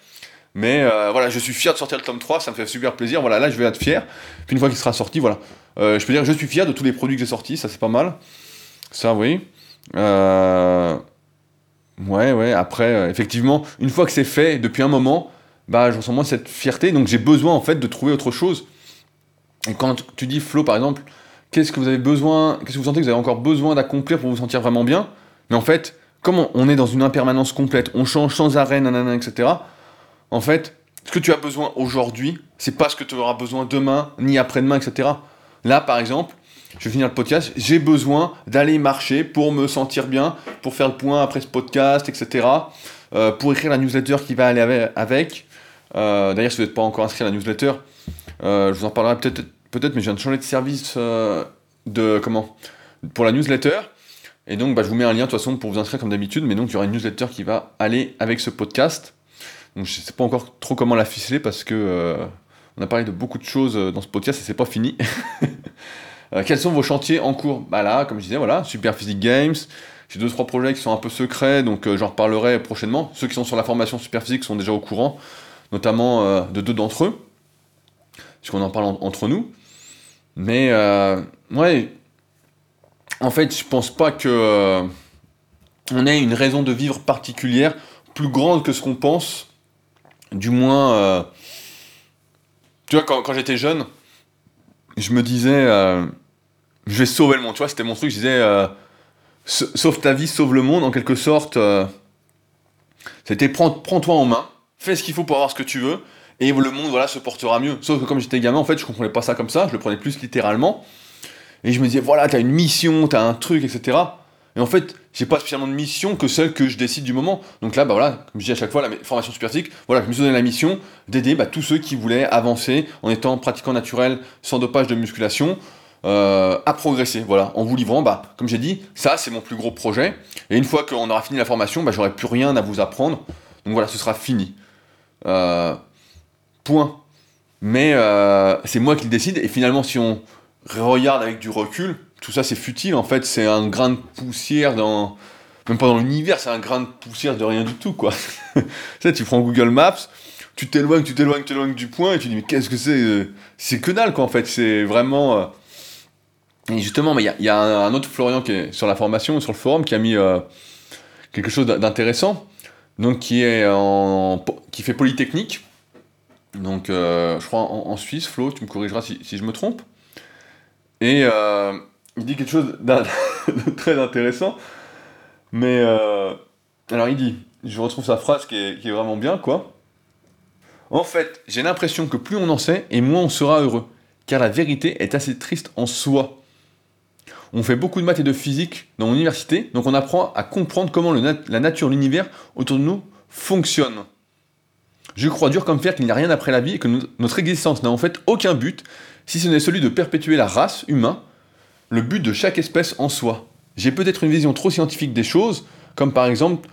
Mais euh, voilà, je suis fier de sortir le tome 3, ça me fait super plaisir. Voilà, là je vais être fier. Puis une fois qu'il sera sorti, voilà. Euh, je peux dire je suis fier de tous les produits que j'ai sortis, ça c'est pas mal. Ça, oui. Euh, ouais, ouais, après, effectivement, une fois que c'est fait, depuis un moment, bah je ressens moins cette fierté, donc j'ai besoin en fait de trouver autre chose. Et quand tu dis Flo par exemple, qu'est-ce que vous avez besoin, qu'est-ce que vous sentez que vous avez encore besoin d'accomplir pour vous sentir vraiment bien Mais en fait, comme on est dans une impermanence complète, on change sans arrêt, nanana, etc en fait, ce que tu as besoin aujourd'hui, c'est pas ce que tu auras besoin demain, ni après-demain, etc. Là, par exemple, je vais finir le podcast, j'ai besoin d'aller marcher pour me sentir bien, pour faire le point après ce podcast, etc. Euh, pour écrire la newsletter qui va aller avec. Euh, d'ailleurs, si vous n'êtes pas encore inscrit à la newsletter, euh, je vous en parlerai peut-être, peut-être, mais je viens de changer de service de comment pour la newsletter. Et donc, bah, je vous mets un lien de toute façon pour vous inscrire comme d'habitude. Mais donc, il y aura une newsletter qui va aller avec ce podcast. Donc je sais pas encore trop comment la ficeler parce que euh, on a parlé de beaucoup de choses euh, dans ce podcast et c'est pas fini. (laughs) Euh, quels sont vos chantiers en cours? Bah là, comme je disais, voilà, Super Physique Games. J'ai deux trois projets qui sont un peu secrets, donc j'en reparlerai prochainement. Ceux qui sont sur la formation Super Physique sont déjà au courant, notamment de deux d'entre eux, puisqu'on en parle entre nous. Mais ouais, en fait, je pense pas que on ait une raison de vivre particulière, plus grande que ce qu'on pense du moins, euh, tu vois, quand, j'étais jeune, je me disais, euh, je vais sauver le monde, tu vois, c'était mon truc, je disais, euh, sauve ta vie, sauve le monde, en quelque sorte. Euh, c'était prends-toi en main, fais ce qu'il faut pour avoir ce que tu veux, et le monde voilà, se portera mieux. Sauf que comme j'étais gamin, en fait, je comprenais pas ça comme ça, je le prenais plus littéralement. Et je me disais, voilà, t'as une mission, t'as un truc, etc. Et en fait, j'ai pas spécialement de mission que celle que je décide du moment. Donc là, bah voilà, comme je dis à chaque fois, la formation superphysique, voilà, je me suis donné la mission d'aider bah, tous ceux qui voulaient avancer en étant pratiquant naturel, sans dopage de musculation, euh, à progresser, voilà, en vous livrant, bah, comme j'ai dit, ça c'est mon plus gros projet. Et une fois qu'on aura fini la formation, bah, j'aurai plus rien à vous apprendre. Donc voilà, ce sera fini. Euh, Mais euh, c'est moi qui le décide. Et finalement, si on regarde avec du recul, tout ça c'est futile. En fait, c'est un grain de poussière dans. Même pas dans l'univers, c'est un grain de poussière de rien du tout, quoi. (laughs) tu sais, tu prends Google Maps, tu t'éloignes, tu t'éloignes, tu t'éloignes du point, et tu dis, mais qu'est-ce que c'est C'est que dalle, quoi, en fait. C'est vraiment. Et justement, il y, a, un, autre Florian qui est sur la formation, sur le forum, qui a mis euh, quelque chose d'intéressant, donc qui est en, qui fait polytechnique, donc euh, je crois en, Suisse. Flo, tu me corrigeras si, je me trompe. Et euh, il dit quelque chose (laughs) de très intéressant, mais alors il dit, je retrouve sa phrase qui est, qui est vraiment bien, quoi. En fait, j'ai l'impression que plus on en sait, et moins on sera heureux, car la vérité est assez triste en soi. On fait beaucoup de maths et de physique dans l'université, donc on apprend à comprendre comment la nature, l'univers autour de nous fonctionne. Je crois dur comme fer qu'il n'y a rien après la vie et que notre existence n'a en fait aucun but, si ce n'est celui de perpétuer la race humaine, le but de chaque espèce en soi. J'ai peut-être une vision trop scientifique des choses, comme par exemple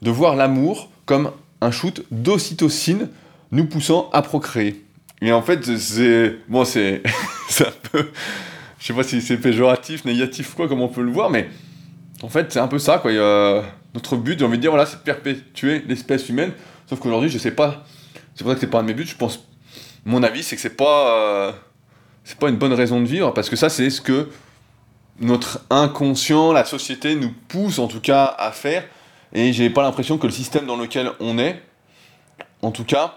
de voir l'amour comme un shoot d'ocytocine nous poussant à procréer. Et en fait, c'est. Bon, (laughs) c'est. un peu je sais pas si c'est péjoratif, négatif, quoi, comme on peut le voir, mais en fait, c'est un peu ça, quoi. notre but, j'ai envie de dire, voilà, c'est de perpétuer l'espèce humaine. Sauf qu'aujourd'hui, je sais pas. C'est pour ça que c'est pas un de mes buts. Je pense. Mon avis, c'est que c'est pas. Euh, pas une bonne raison de vivre, parce que ça, c'est ce que notre inconscient, la société nous pousse en tout cas à faire. Et j'ai pas l'impression que le système dans lequel on est, en tout cas,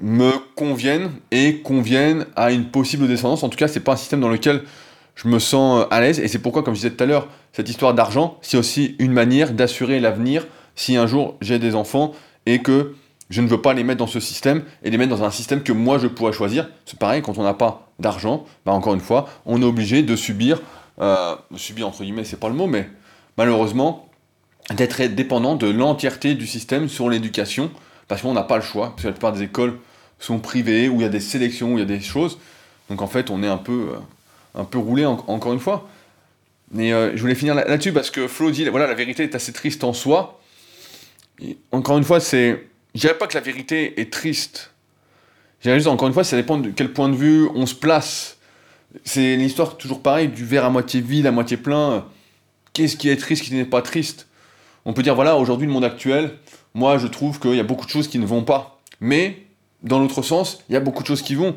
me conviennent et conviennent à une possible descendance. En tout cas, c'est pas un système dans lequel je me sens euh, à l'aise. Et c'est pourquoi, comme je disais tout à l'heure, cette histoire d'argent, c'est aussi une manière d'assurer l'avenir si un jour j'ai des enfants et que je ne veux pas les mettre dans ce système et les mettre dans un système que moi je pourrais choisir. C'est pareil, quand on n'a pas d'argent, bah encore une fois, on est obligé de subir, euh, subir entre guillemets, c'est pas le mot, mais malheureusement, d'être dépendant de l'entièreté du système sur l'éducation, parce qu'on n'a pas le choix, parce que la plupart des écoles sont privés, où il y a des sélections, où il y a des choses. Donc en fait, on est un peu, euh, un peu roulé encore une fois. Mais euh, je voulais finir là-dessus parce que Flo dit, voilà, la vérité est assez triste en soi. Encore une fois, c'est, je dirais pas que la vérité est triste. Je dirais juste, encore une fois, ça dépend de quel point de vue on se place. C'est l'histoire toujours pareil, du verre à moitié vide, à moitié plein. Qu'est-ce qui est triste, qui n'est pas triste? On peut dire, voilà, aujourd'hui, le monde actuel, moi, je trouve qu'il y a beaucoup de choses qui ne vont pas. Mais dans l'autre sens, il y a beaucoup de choses qui vont.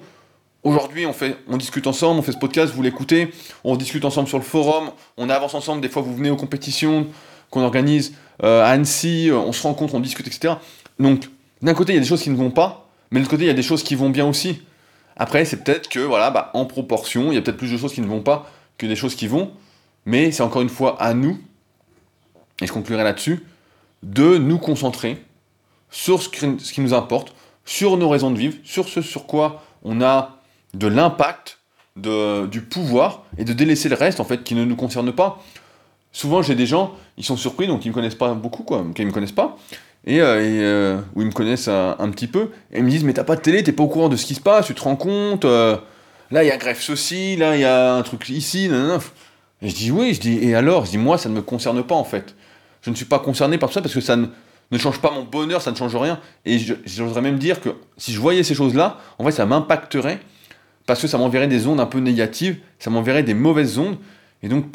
Aujourd'hui, on, on discute ensemble, on fait ce podcast, vous l'écoutez, on discute ensemble sur le forum, on avance ensemble, des fois vous venez aux compétitions qu'on organise euh, à Annecy, euh, on se rencontre, on discute, etc. Donc, d'un côté, il y a des choses qui ne vont pas, mais de l'autre côté, il y a des choses qui vont bien aussi. Après, c'est peut-être que, voilà, bah, en proportion, il y a peut-être plus de choses qui ne vont pas que des choses qui vont, mais c'est encore une fois à nous, et je conclurai là-dessus, de nous concentrer sur ce qui nous importe, sur nos raisons de vivre, sur ce sur quoi on a de l'impact, du pouvoir, et de délaisser le reste, en fait, qui ne nous concerne pas. Souvent, j'ai des gens, ils sont surpris, donc ils me connaissent pas beaucoup, quoi, qui me connaissent pas, et, euh, euh, ou ils me connaissent un, petit peu, et ils me disent, mais t'as pas de télé, t'es pas au courant de ce qui se passe, tu te rends compte, euh, là, il y a greffe ceci, là, il y a un truc ici, nanana. Et je dis, oui, je dis, et alors? Je dis, moi, ça ne me concerne pas, en fait. Je ne suis pas concerné par ça, parce que ça ne ne change pas mon bonheur, ça ne change rien. Et j'oserais même dire que si je voyais ces choses-là, en fait, ça m'impacterait parce que ça m'enverrait des ondes un peu négatives, ça m'enverrait des mauvaises ondes. Et donc,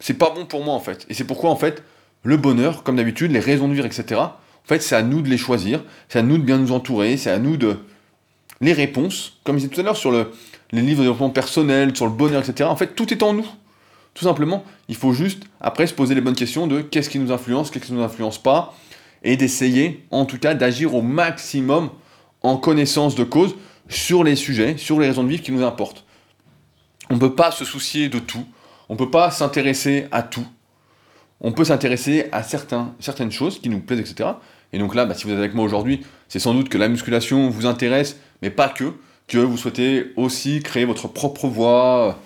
c'est pas bon pour moi, en fait. Et c'est pourquoi, en fait, le bonheur, comme d'habitude, les raisons de vivre, etc., en fait, c'est à nous de les choisir, c'est à nous de bien nous entourer, c'est à nous de. Les réponses, comme je disais tout à l'heure sur le, les livres de développement personnel, sur le bonheur, etc., en fait, tout est en nous. Tout simplement, il faut juste, après, se poser les bonnes questions de qu'est-ce qui nous influence, qu'est-ce qui ne nous influence pas, et d'essayer en tout cas d'agir au maximum en connaissance de cause sur les sujets, sur les raisons de vivre qui nous importent. On ne peut pas se soucier de tout, on ne peut pas s'intéresser à tout, on peut s'intéresser à certains, certaines choses qui nous plaisent, etc. Et donc là, bah, si vous êtes avec moi aujourd'hui, c'est sans doute que la musculation vous intéresse, mais pas que, que vous souhaitez aussi créer votre propre voie,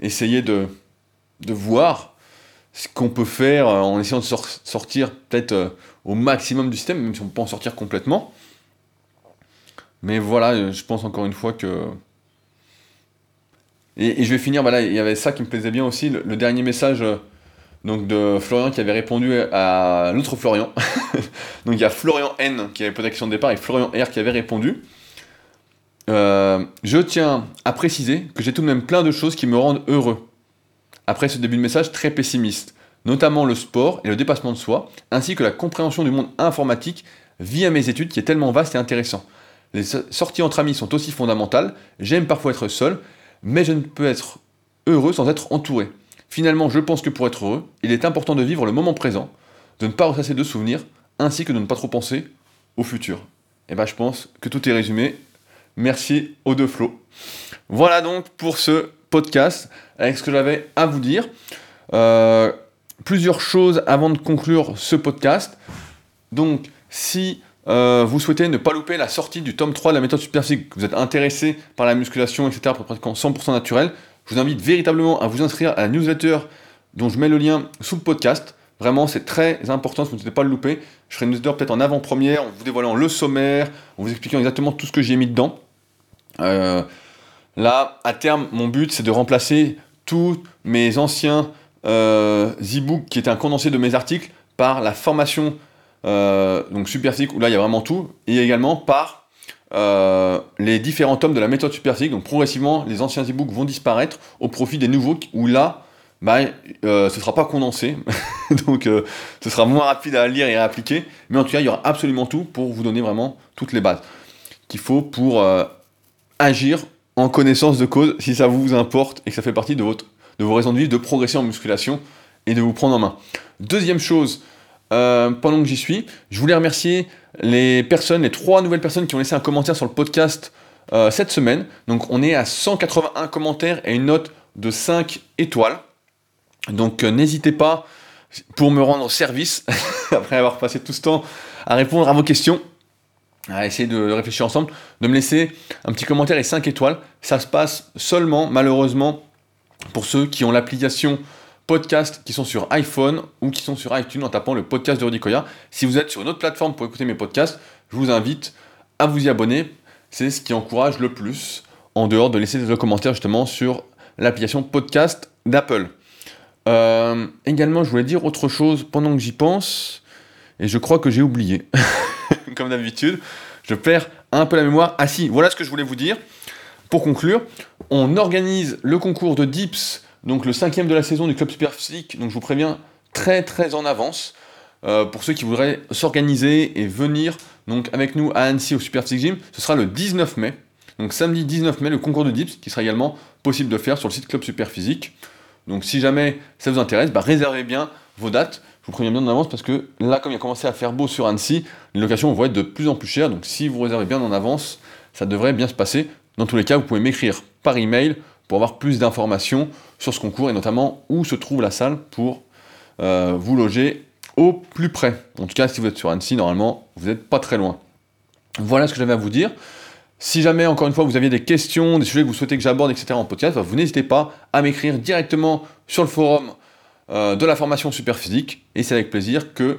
essayer de, voir ce qu'on peut faire en essayant de sortir peut-être euh, au maximum du système, même si on peut en sortir complètement. Mais voilà, je pense encore une fois que... Et, je vais finir, voilà, il y avait ça qui me plaisait bien aussi, le dernier message euh, donc de Florian qui avait répondu à l'autre Florian. (laughs) donc il y a Florian N qui avait posé la question de départ et Florian R qui avait répondu. Euh, je tiens à préciser que j'ai tout de même plein de choses qui me rendent heureux. Après ce début de message très pessimiste, notamment le sport et le dépassement de soi, ainsi que la compréhension du monde informatique via mes études qui est tellement vaste et intéressant. Les sorties entre amis sont aussi fondamentales, j'aime parfois être seul, mais je ne peux être heureux sans être entouré. Finalement, je pense que pour être heureux, il est important de vivre le moment présent, de ne pas ressasser de souvenirs, ainsi que de ne pas trop penser au futur. Et eh bien je pense que tout est résumé. Merci aux deux flots. Voilà donc pour ce podcast avec ce que j'avais à vous dire. Euh, plusieurs choses avant de conclure ce podcast. Donc, si euh, vous souhaitez ne pas louper la sortie du tome 3 de la méthode superphysique, vous êtes intéressé par la musculation, etc., pour pratiquant 100% naturel, je vous invite véritablement à vous inscrire à la newsletter dont je mets le lien sous le podcast. Vraiment, c'est très important, si vous ne souhaitez pas le louper. Je ferai une newsletter peut-être en avant-première, en vous dévoilant le sommaire, en vous expliquant exactement tout ce que j'ai mis dedans. Euh, là, à terme, mon but, c'est de remplacer tous mes anciens euh, e-books qui étaient un condensé de mes articles par la formation donc Superphysique, où là, il y a vraiment tout, et également par euh, les différents tomes de la méthode superphysique. Donc progressivement, les anciens e-books vont disparaître au profit des nouveaux où là, bah, euh, ce ne sera pas condensé. (laughs) Donc euh, ce sera moins rapide à lire et à appliquer. Mais en tout cas, il y aura absolument tout pour vous donner vraiment toutes les bases qu'il faut pour agir en connaissance de cause si ça vous importe et que ça fait partie de, votre, de vos raisons de vivre, de progresser en musculation et de vous prendre en main. Deuxième chose, pendant que j'y suis, je voulais remercier les personnes, les trois nouvelles personnes qui ont laissé un commentaire sur le podcast euh, cette semaine. Donc on est à 181 commentaires et une note de 5 étoiles. Donc euh, n'hésitez pas pour me rendre service, (laughs) après avoir passé tout ce temps à répondre à vos questions, à essayer de réfléchir ensemble, de me laisser un petit commentaire et 5 étoiles. Ça se passe seulement, malheureusement, pour ceux qui ont l'application podcasts qui sont sur iPhone ou qui sont sur iTunes en tapant le podcast de Rudy. Si vous êtes sur une autre plateforme pour écouter mes podcasts, je vous invite à vous y abonner. C'est ce qui encourage le plus, en dehors de laisser des commentaires justement sur l'application podcast d'Apple. Euh, également, je voulais dire autre chose pendant que j'y pense, et je crois que j'ai oublié. (laughs) Comme d'habitude, je perds un peu la mémoire. Ah si, voilà ce que je voulais vous dire. Pour conclure, on organise le concours de Dips donc le cinquième de la saison du Club Superphysique, donc je vous préviens très très en avance. Euh, pour ceux qui voudraient s'organiser et venir donc avec nous à Annecy au Superphysique Gym, ce sera le 19 mai. Donc samedi 19 mai, le concours de dips qui sera également possible de faire sur le site Club Superphysique. Donc si jamais ça vous intéresse, bah, réservez bien vos dates. Je vous préviens bien en avance parce que là, comme il a commencé à faire beau sur Annecy, les locations vont être de plus en plus chères. Donc si vous réservez bien en avance, ça devrait bien se passer. Dans tous les cas, vous pouvez m'écrire par email pour avoir plus d'informations sur ce concours et notamment où se trouve la salle pour euh, vous loger au plus près. En tout cas, si vous êtes sur Annecy, normalement, vous n'êtes pas très loin. Voilà ce que j'avais à vous dire. Si jamais, encore une fois, vous aviez des questions, des sujets que vous souhaitez que j'aborde, etc. en podcast, bah, vous n'hésitez pas à m'écrire directement sur le forum euh, de la formation Superphysique. Et c'est avec plaisir que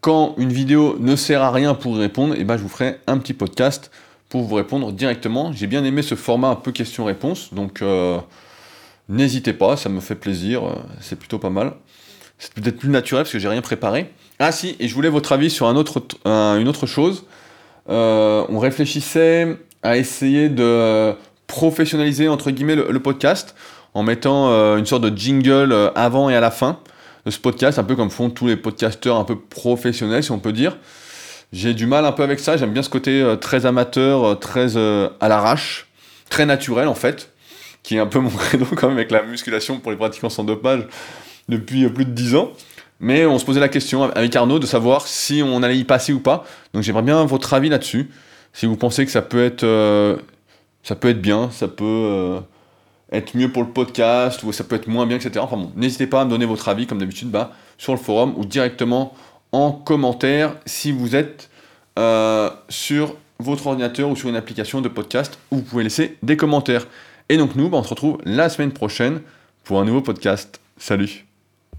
quand une vidéo ne sert à rien pour y répondre, eh ben, je vous ferai un petit podcast pour vous répondre directement. J'ai bien aimé ce format un peu question-réponse, donc euh, n'hésitez pas, ça me fait plaisir, euh, c'est plutôt pas mal. C'est peut-être plus naturel parce que j'ai rien préparé. Ah si, et je voulais votre avis sur un autre, une autre chose. Euh, on réfléchissait à essayer de professionnaliser entre guillemets le, podcast en mettant une sorte de jingle avant et à la fin de ce podcast, un peu comme font tous les podcasteurs un peu professionnels si on peut dire. J'ai du mal un peu avec ça, j'aime bien ce côté euh, très amateur, euh, très euh, à l'arrache, très naturel en fait, qui est un peu mon (laughs) credo quand même avec la musculation pour les pratiquants sans dopage depuis plus de 10 ans. Mais on se posait la question avec Arnaud de savoir si on allait y passer ou pas. Donc j'aimerais bien votre avis là-dessus. Si vous pensez que ça peut être, ça peut être bien, ça peut être mieux pour le podcast, ou ça peut être moins bien, etc. Enfin bon, n'hésitez pas à me donner votre avis, comme d'habitude, bah, sur le forum ou directement en commentaire si vous êtes euh, sur votre ordinateur ou sur une application de podcast où vous pouvez laisser des commentaires. Et donc nous, bah, on se retrouve la semaine prochaine pour un nouveau podcast. Salut